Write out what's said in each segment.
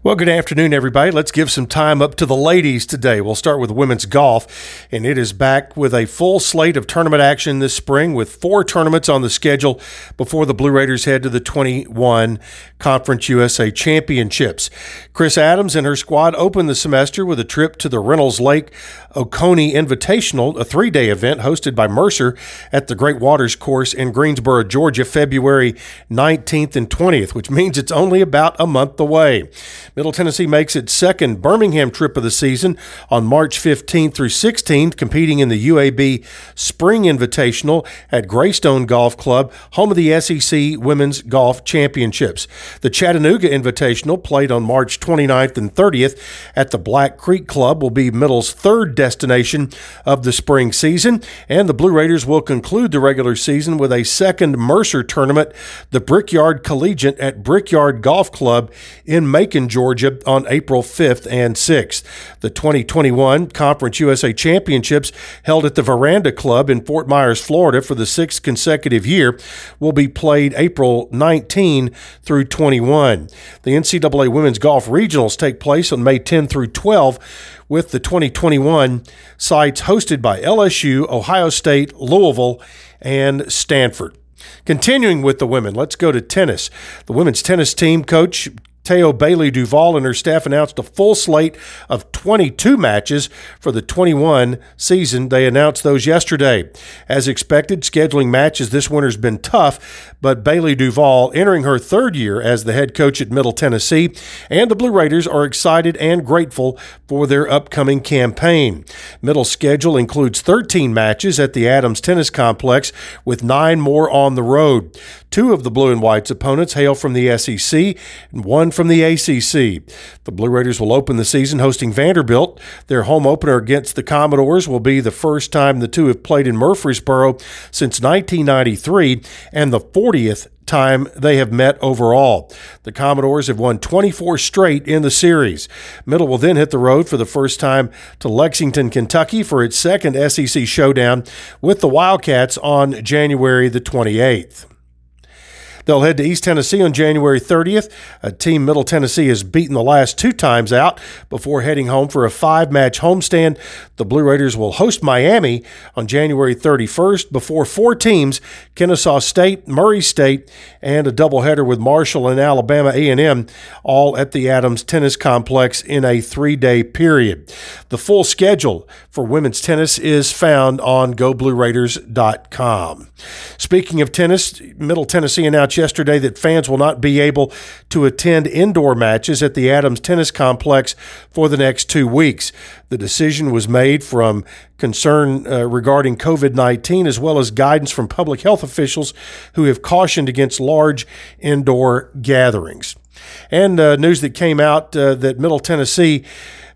Well, good afternoon, everybody. Let's give some time up to the ladies today. We'll start with women's golf, and it is back with a full slate of tournament action this spring with four tournaments on the schedule before the Blue Raiders head to the 21 Conference USA Championships. Chris Adams and her squad opened the semester with a trip to the Reynolds Lake Oconee Invitational, a three day event hosted by Mercer at the Great Waters Course in Greensboro, Georgia, February 19th and 20th, which means it's only about a month away. Middle Tennessee makes its second Birmingham trip of the season on March 15th through 16th, competing in the UAB Spring Invitational at Greystone Golf Club, home of the SEC Women's Golf Championships. The Chattanooga Invitational, played on March 29th and 30th at the Black Creek Club, will be Middle's third destination of the spring season, and the Blue Raiders will conclude the regular season with a second Mercer tournament, the Brickyard Collegiate at Brickyard Golf Club in Macon, Georgia. Georgia on April 5th and 6th. The 2021 Conference USA Championships, held at the Veranda Club in Fort Myers, Florida for the sixth consecutive year, will be played April 19 through 21. The NCAA Women's Golf Regionals take place on May 10 through 12 with the 2021 sites hosted by LSU, Ohio State, Louisville, and Stanford. Continuing with the women, let's go to tennis. The women's tennis team coach Teo Bailey Duval and her staff announced a full slate of 22 matches for the 21 season. They announced those yesterday. As expected, scheduling matches this winter's been tough, but Bailey Duval, entering her third year as the head coach at Middle Tennessee, and the Blue Raiders are excited and grateful for their upcoming campaign. Middle's schedule includes 13 matches at the Adams Tennis Complex, with nine more on the road. Two of the Blue and Whites' opponents hail from the SEC, and one from the ACC. The Blue Raiders will open the season hosting Vanderbilt. Their home opener against the Commodores will be the first time the two have played in Murfreesboro since 1993 and the 40th time they have met overall. The Commodores have won 24 straight in the series. Middle will then hit the road for the first time to Lexington, Kentucky for its second SEC showdown with the Wildcats on January the 28th. They'll head to East Tennessee on January 30th. A team Middle Tennessee has beaten the last two times out before heading home for a five match homestand. The Blue Raiders will host Miami on January 31st before four teams Kennesaw State, Murray State, and a doubleheader with Marshall and Alabama A&M all at the Adams Tennis Complex in a three-day period. The full schedule for women's tennis is found on GoBlueRaiders.com. Speaking of tennis, Middle Tennessee announced yesterday that fans will not be able to attend indoor matches at the Adams Tennis Complex for the next two weeks. The decision was made from concern uh, regarding COVID 19 as well as guidance from public health officials who have cautioned against large indoor gatherings. And uh, news that came out uh, that Middle Tennessee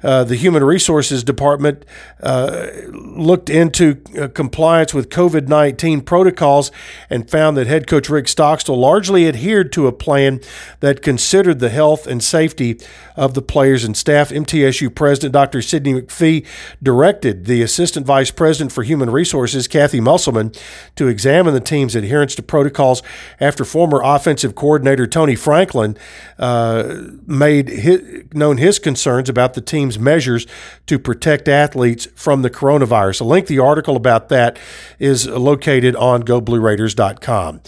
uh, the Human Resources Department uh, looked into uh, compliance with COVID 19 protocols and found that head coach Rick Stockstill largely adhered to a plan that considered the health and safety of the players and staff. MTSU President Dr. Sidney McPhee directed the Assistant Vice President for Human Resources, Kathy Musselman, to examine the team's adherence to protocols after former offensive coordinator Tony Franklin uh, made his, known his concerns about the team's team's measures to protect athletes from the coronavirus. A lengthy article about that is located on goblueraiders.com.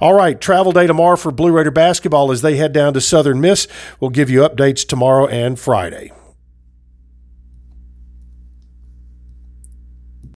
All right, travel day tomorrow for Blue Raider basketball as they head down to Southern Miss. We'll give you updates tomorrow and Friday.